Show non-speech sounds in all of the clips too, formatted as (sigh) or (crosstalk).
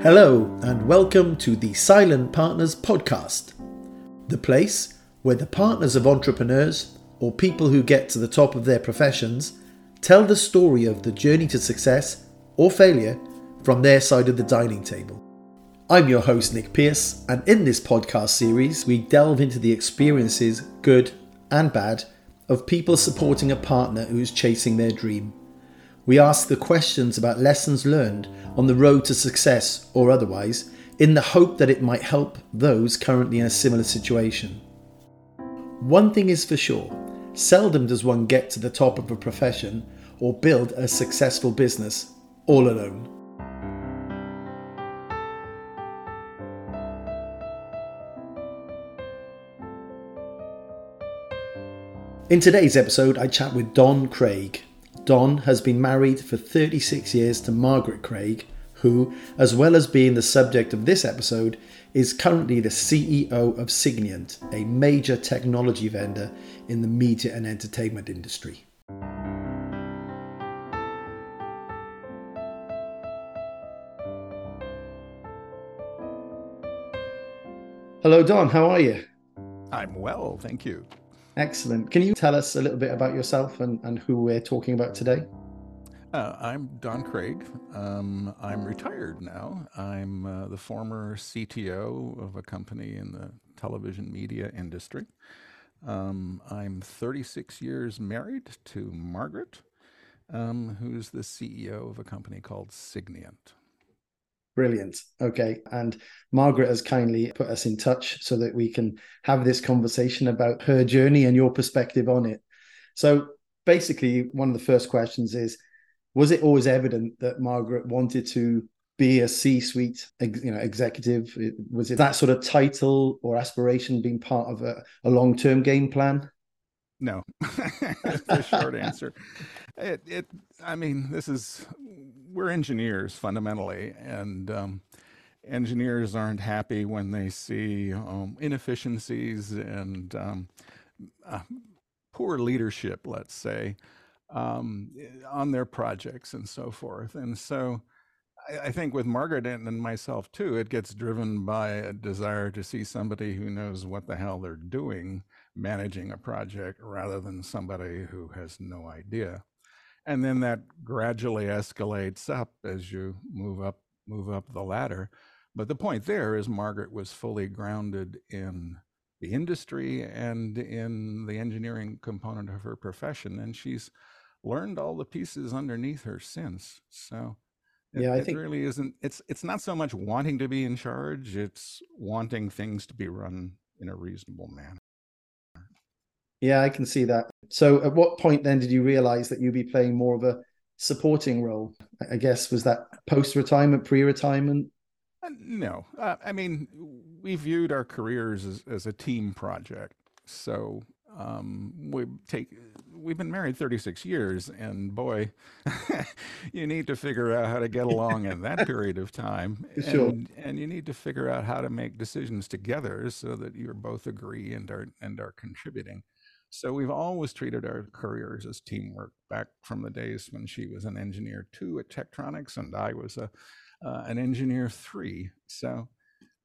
Hello, and welcome to the Silent Partners Podcast, the place where the partners of entrepreneurs or people who get to the top of their professions tell the story of the journey to success or failure from their side of the dining table. I'm your host, Nick Pearce, and in this podcast series, we delve into the experiences, good and bad, of people supporting a partner who's chasing their dream. We ask the questions about lessons learned on the road to success or otherwise, in the hope that it might help those currently in a similar situation. One thing is for sure seldom does one get to the top of a profession or build a successful business all alone. In today's episode, I chat with Don Craig, Don has been married for 36 years to Margaret Craig, who, as well as being the subject of this episode, is currently the CEO of Signiant, a major technology vendor in the media and entertainment industry. Hello, Don. How are you? I'm well, thank you. Excellent. Can you tell us a little bit about yourself and, and who we're talking about today? Uh, I'm Don Craig. Um, I'm retired now. I'm uh, the former CTO of a company in the television media industry. Um, I'm 36 years married to Margaret, um, who's the CEO of a company called Signiant. Brilliant. Okay. And Margaret has kindly put us in touch so that we can have this conversation about her journey and your perspective on it. So basically, one of the first questions is Was it always evident that Margaret wanted to be a C-suite, you know, executive? Was it that sort of title or aspiration being part of a, a long-term game plan? No, (laughs) That's the short answer. (laughs) It, it, I mean, this is we're engineers fundamentally, and um, engineers aren't happy when they see um, inefficiencies and um, uh, poor leadership, let's say, um, on their projects and so forth. And so, I, think with Margaret and myself too, it gets driven by a desire to see somebody who knows what the hell they're doing managing a project rather than somebody who has no idea and then that gradually escalates up as you move up move up the ladder but the point there is margaret was fully grounded in the industry and in the engineering component of her profession and she's learned all the pieces underneath her since so it, yeah, I think it really isn't. It's it's not so much wanting to be in charge; it's wanting things to be run in a reasonable manner. Yeah, I can see that. So, at what point then did you realize that you'd be playing more of a supporting role? I guess was that post retirement, pre retirement? Uh, no, uh, I mean we viewed our careers as, as a team project. So um, we take we've been married 36 years, and boy, (laughs) you need to figure out how to get along in that (laughs) period of time. Sure. And, and you need to figure out how to make decisions together so that you're both agree and are and are contributing. So we've always treated our careers as teamwork back from the days when she was an engineer two at Tektronix and I was a uh, an engineer three. So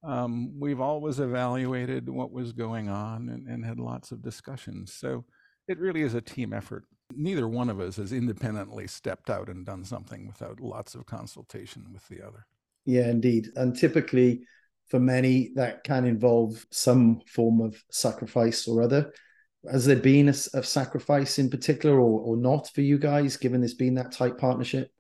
um, we've always evaluated what was going on and, and had lots of discussions. So it really is a team effort. Neither one of us has independently stepped out and done something without lots of consultation with the other. Yeah, indeed. And typically, for many, that can involve some form of sacrifice or other has there been a, a sacrifice in particular or, or not for you guys given this being that tight partnership?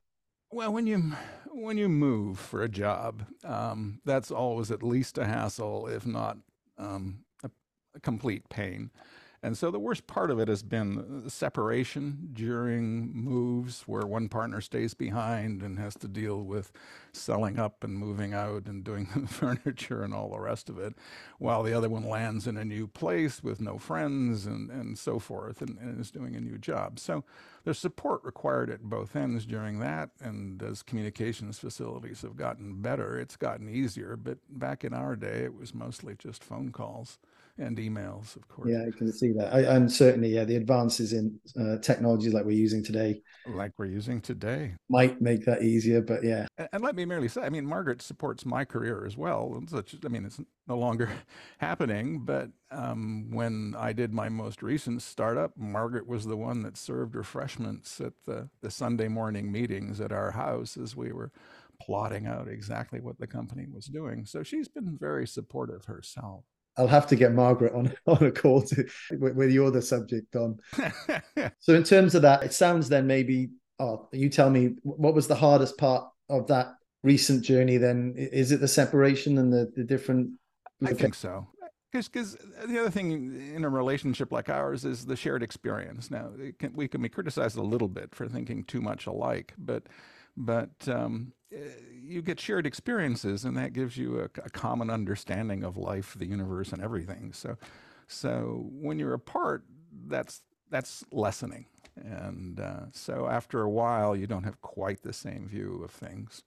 Well when you when you move for a job um, that's always at least a hassle if not um, a, a complete pain and so the worst part of it has been separation during moves where one partner stays behind and has to deal with selling up and moving out and doing (laughs) the furniture and all the rest of it, while the other one lands in a new place with no friends and, and so forth and, and is doing a new job. So there's support required at both ends during that. And as communications facilities have gotten better, it's gotten easier. But back in our day, it was mostly just phone calls and emails, of course. Yeah, I can see that. I, and certainly, yeah, the advances in uh, technologies like we're using today, like we're using today, might make that easier. But yeah, and, and let me merely say, I mean, Margaret supports my career as well. Such, I mean, it's no longer (laughs) happening, but um, when I did my most recent startup, Margaret was the one that served refreshments at the the Sunday morning meetings at our house as we were plotting out exactly what the company was doing. So she's been very supportive herself. I'll have to get Margaret on (laughs) on a call to, with, with your the subject on. (laughs) so in terms of that, it sounds then maybe. Oh, you tell me what was the hardest part of that recent journey? Then is it the separation and the the different? I think so. Because the other thing in a relationship like ours is the shared experience. Now can, we can be criticized a little bit for thinking too much alike, but but um, eh, you get shared experiences, and that gives you a, a, common understanding of life, the universe, and everything. So, so when you're apart, that's that's lessening, and uh, so after a while, you don't have quite the same view of things.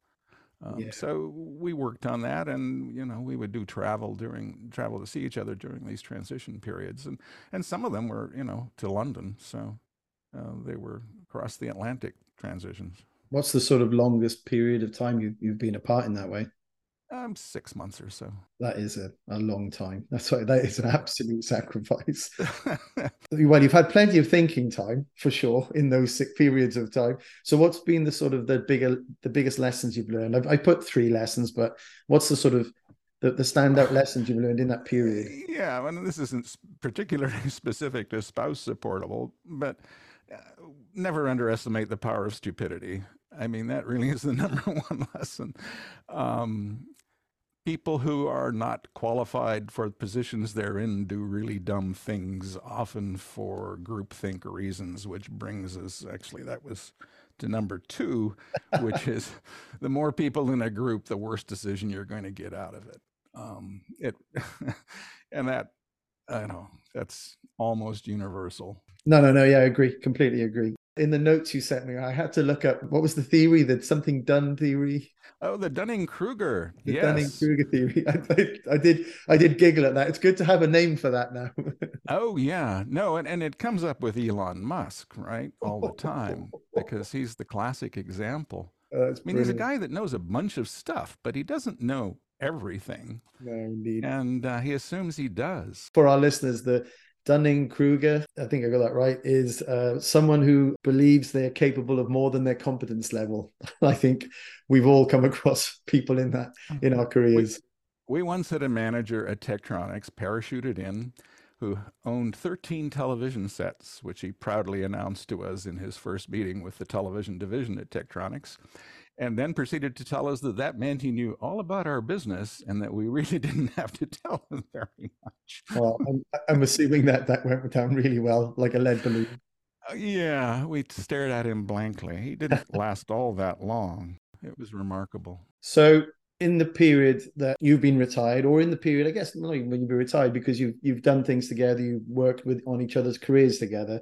Um, yeah. So we worked on that, and you know we would do travel during travel to see each other during these transition periods, and and some of them were you know to London, so uh, they were across the Atlantic transitions. What's the sort of longest period of time you, you've been apart in that way? Um, six months or so. That is a, a long time. (laughs) That's why that is an absolute (laughs) sacrifice. well, you've had plenty of thinking time for sure in those six periods of time. So, what's been the sort of the bigger, the biggest lessons you've learned? I've, I put three lessons, but what's the sort of the, the standout (laughs) lessons you've learned in that period? Yeah, well, this isn't particularly specific to spouse supportable, but uh, never underestimate the power of stupidity. I mean, that really is the (laughs) number one lesson. Um, people who are not qualified for the positions they're in do really dumb things, often for groupthink reasons, which brings us actually, that was to number two, which (laughs) is the more people in a group, the worse decision you're going to get out of it. Um, it (laughs) and that I know that's almost universal. No, no, no. Yeah, I agree. Completely agree in the notes you sent me, I had to look up what was the theory, the something done theory. Oh, the Dunning Kruger. The yes. Dunning Kruger theory. (laughs) I, I, did I did giggle at that. It's good to have a name for that now. (laughs) oh yeah, no, and, and it comes up with Elon Musk, right, all the time (laughs) because he's the classic example. Uh, I mean, brilliant. he's a guy that knows a bunch of stuff, but he doesn't know everything. No, indeed. And uh, he assumes he does. For our listeners, the Dunning Kruger, I think I got that right, is uh, someone who believes they're capable of more than their competence level. (laughs) I think we've all come across (laughs) people in that in our careers. We, we once had a manager at Tektronix parachuted in who owned 13 television sets, which he proudly announced to us in his first meeting with the television division at Tektronix and then proceeded to tell us that that meant he knew all about our business and that we (laughs) really didn't have to tell him (laughs) very much. well, I'm, I'm assuming that that went down really well, like a lead balloon. Uh, yeah, we stared at him blankly. He didn't (laughs) last all that long. It was remarkable. So, in the period that you've been retired, or in the period, I guess, not even when you've been retired, because you've you've done things together, you've worked with on each other's careers together.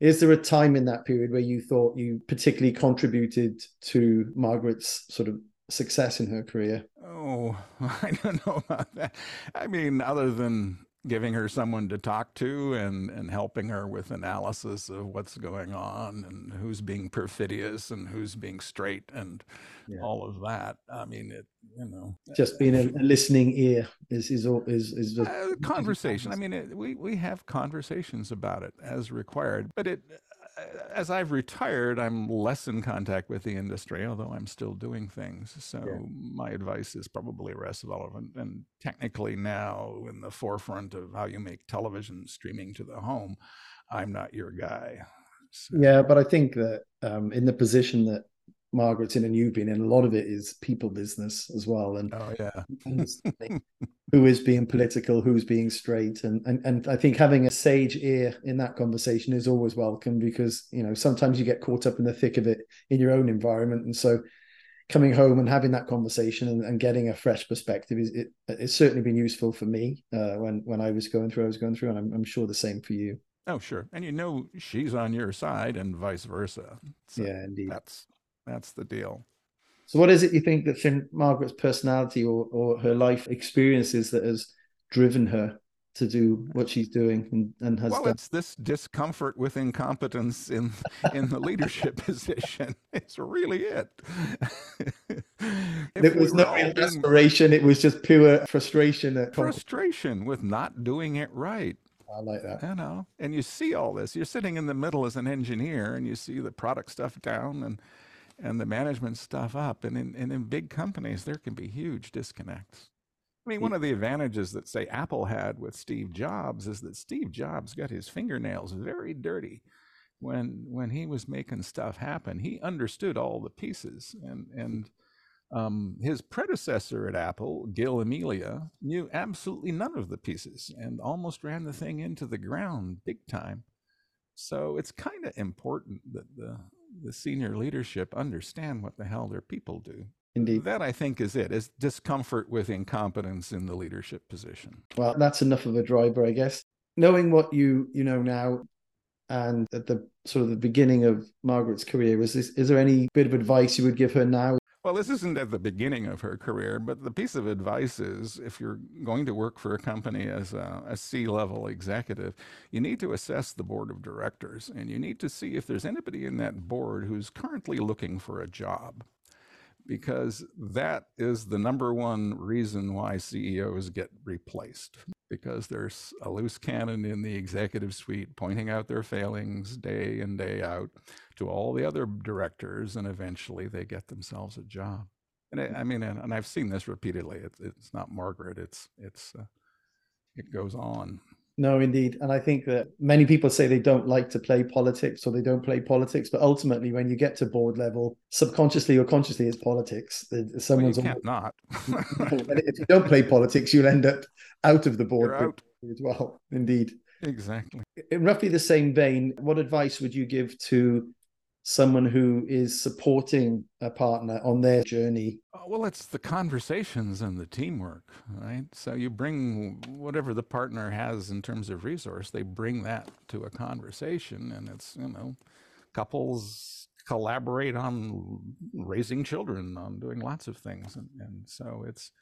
Is there a time in that period where you thought you particularly contributed to Margaret's sort of success in her career? Oh, (laughs) I don't know about that. I mean, other than giving her someone to talk to and, and helping her with analysis of what's going on and who's being perfidious and who's being straight and yeah. all of that. I mean, it, you know, just being a, a listening ear is, is, is, is the uh, conversation. I mean, it, we, we have conversations about it as required, but it, as I've retired, I'm less in contact with the industry, although I'm still doing things. So yeah. my advice is probably less relevant. And technically now in the forefront of how you make television streaming to the home, I'm not your guy. So. Yeah, but I think that um, in the position that Margaret's in and you've been in, a lot of it is people business as well. And oh yeah, (laughs) who is being political, who's being straight, and and and I think having a sage ear in that conversation is always welcome because you know sometimes you get caught up in the thick of it in your own environment, and so coming home and having that conversation and, and getting a fresh perspective is it, it's certainly been useful for me uh, when when I was going through I was going through, and I'm, I'm sure the same for you. Oh, sure. And you know she's on your side and vice versa. So yeah, indeed. That's that's the deal. So, what is it you think that's in Margaret's personality or, or her life experiences that has driven her to do what she's doing and, and has well done. it's this discomfort with incompetence in in the leadership (laughs) position it's really it (laughs) it was no aspiration it was just pure frustration at frustration with not doing it right I like that. You know, and you see all this. You're sitting in the middle as an engineer, and you see the product stuff down and and the management stuff up. And in and in big companies, there can be huge disconnects. I mean, one of the advantages that, say, Apple had with Steve Jobs is that Steve Jobs got his fingernails very dirty when when he was making stuff happen. He understood all the pieces, and and um, his predecessor at Apple, Gil Amelio, knew absolutely none of the pieces and almost ran the thing into the ground big time. So it's kind of important that the the senior leadership understand what the hell their people do. Indeed. That I think is it, is discomfort with incompetence in the leadership position. Well, that's enough of a driver, I guess. Knowing what you you know now and at the sort of the beginning of Margaret's career, is this is there any bit of advice you would give her now? Well, this isn't at the beginning of her career, but the piece of advice is if you're going to work for a company as a, a C level executive, you need to assess the board of directors and you need to see if there's anybody in that board who's currently looking for a job because that is the number one reason why CEOs get replaced because there's a loose cannon in the executive suite pointing out their failings day in day out to all the other directors and eventually they get themselves a job and I, I mean and, and, I've seen this repeatedly it's, it's not Margaret it's it's uh, it goes on no, indeed. And I think that many people say they don't like to play politics or they don't play politics, but ultimately, when you get to board level, subconsciously or consciously, it's politics. Someone's well, you can't not. (laughs) if you don't play politics, you'll end up out of the board as well. Indeed. Exactly. In roughly the same vein, what advice would you give to someone who is supporting a partner on their journey? Uh, well, it's the conversations and the teamwork, right? So you bring whatever the partner has in terms of resource, they bring that to a conversation, and it's, you know, couples collaborate on raising children, on doing lots of things. And, and so it's,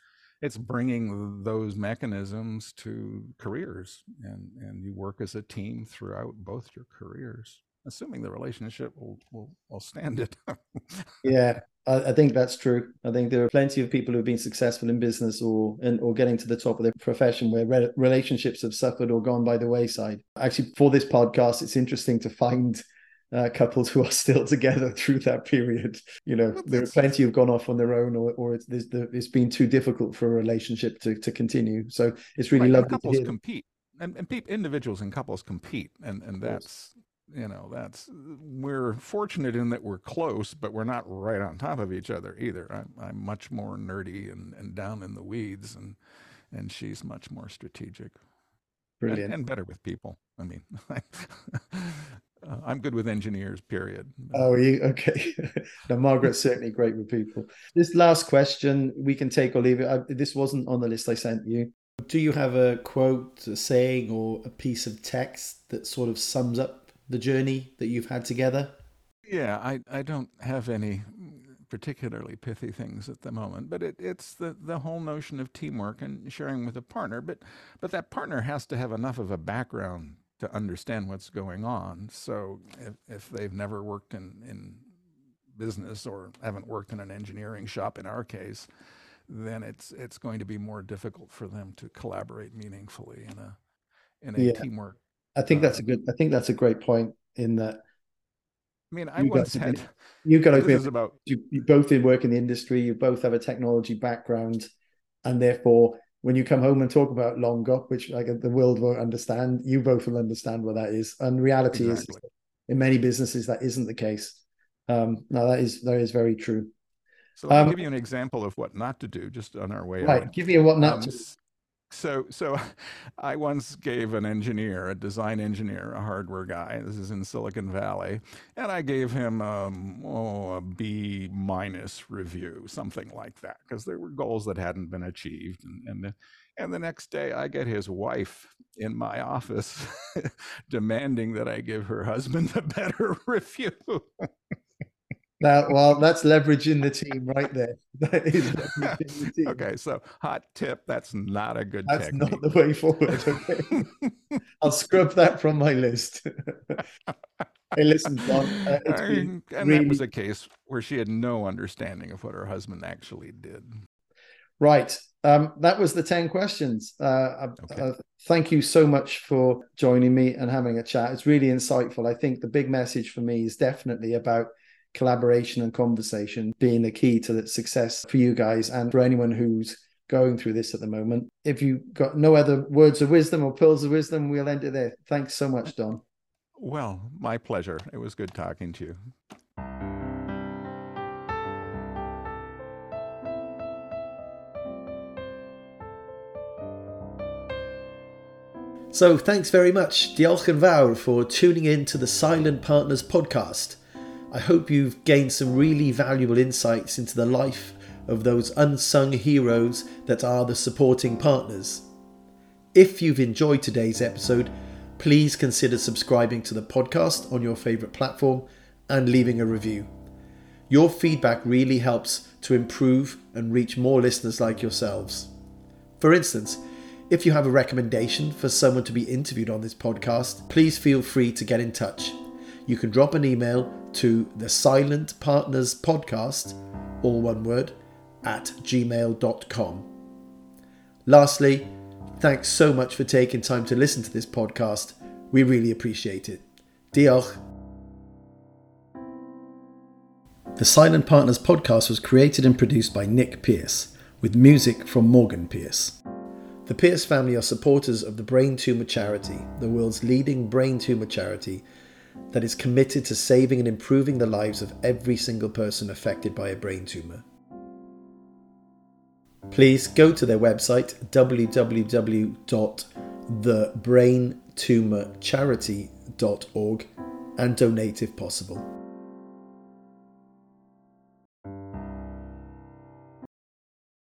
it's bringing those mechanisms to careers and, and you work as a team throughout both your careers assuming the relationship will will, will stand it. (laughs) yeah, I, I, think that's true. I think there are plenty of people who've been successful in business or in, or getting to the top of their profession where re- relationships have suffered or gone by the wayside. Actually, for this podcast, it's interesting to find. Uh, couples who are still (laughs) together through that period. You know, there are plenty who've gone off on their own, or, or it's, it's been too difficult for a relationship to, to continue. So it's really right, lovely. Couples compete, and, and individuals and couples compete, and and that's you know that's we're fortunate in that we're close but we're not right on top of each other either. I'm, I'm much more nerdy and, and down in the weeds and and she's much more strategic. Brilliant. and, and better with people. I mean (laughs) uh, i'm good with engineers period. Oh you okay. (laughs) Now margaret's certainly great with people. This last question we can take or leave it. I, this wasn't on the list i sent you. Do you have a quote a saying or a piece of text that sort of sums up the journey that you've had together? Yeah, I, I don't have any particularly pithy things at the moment, but it, it's the, the whole notion of teamwork and sharing with a partner. But but that partner has to have enough of a background to understand what's going on. So if, if they've never worked in, in business or haven't worked in an engineering shop in our case, then it's it's going to be more difficult for them to collaborate meaningfully in a in a yeah. teamwork I think that's a good. I think that's a great point. In that, I mean, I once had. You got to be about you, you both in work in the industry. You both have a technology background, and therefore, when you come home and talk about long GOP, which like the world won't understand, you both will understand what that is. And reality exactly. is, in many businesses, that isn't the case. Um, now that is that is very true. So let me um, give you an example of what not to do, just on our way right, out. Give me a what not um, to. So, so (laughs) I once gave an engineer, a design engineer, a hardware guy. This is in Silicon Valley, and I gave him um, oh, a B minus review, something like that, because there were goals that hadn't been achieved. And and and the next day, I get his wife in my office (laughs) demanding that I give her husband a better (laughs) review. Now, well, that's leveraging the team right there. (laughs) That is (laughs) the team. okay, so hot tip. That's not a good. That's technique. not the way forward. Okay, (laughs) I'll scrub that from my list. hey, listen, Don. Uh, and really... that was a case where she had no understanding of what her husband actually did. Right. Um, that was the 10 questions. Uh, okay. uh, thank you so much for joining me and having a chat. It's really insightful. I think the big message for me is definitely about collaboration and conversation being the key to the success for you guys and for anyone who's going through this at the moment. If you've got no other words of wisdom or pearls of wisdom, we'll end it there. Thanks so much, Don. Well, my pleasure. It was good talking to you. So, thanks very much, Diolch yn fawr, for tuning in to the Silent Partners podcast. I hope you've gained some really valuable insights into the life of those unsung heroes that are the supporting partners. If you've enjoyed today's episode, please consider subscribing to the podcast on your favourite platform and leaving a review. Your feedback really helps to improve and reach more listeners like yourselves. For instance, if you have a recommendation for someone to be interviewed on this podcast, please feel free to get in touch. You can drop an email to the Silent Partners Podcast, all one word, at gmail.com. Lastly, thanks so much for taking time to listen to this podcast. We really appreciate it. Diolch. The Silent Partners podcast was created and produced by Nick Pearce, with music from Morgan Pearce. The Pearce family are supporters of the Brain Tumor Charity, the world's leading brain tumor charity that is committed to saving and improving the lives of every single person affected by a brain tumor. Please go to their website www.thebraintumorcharity.org and donate if possible.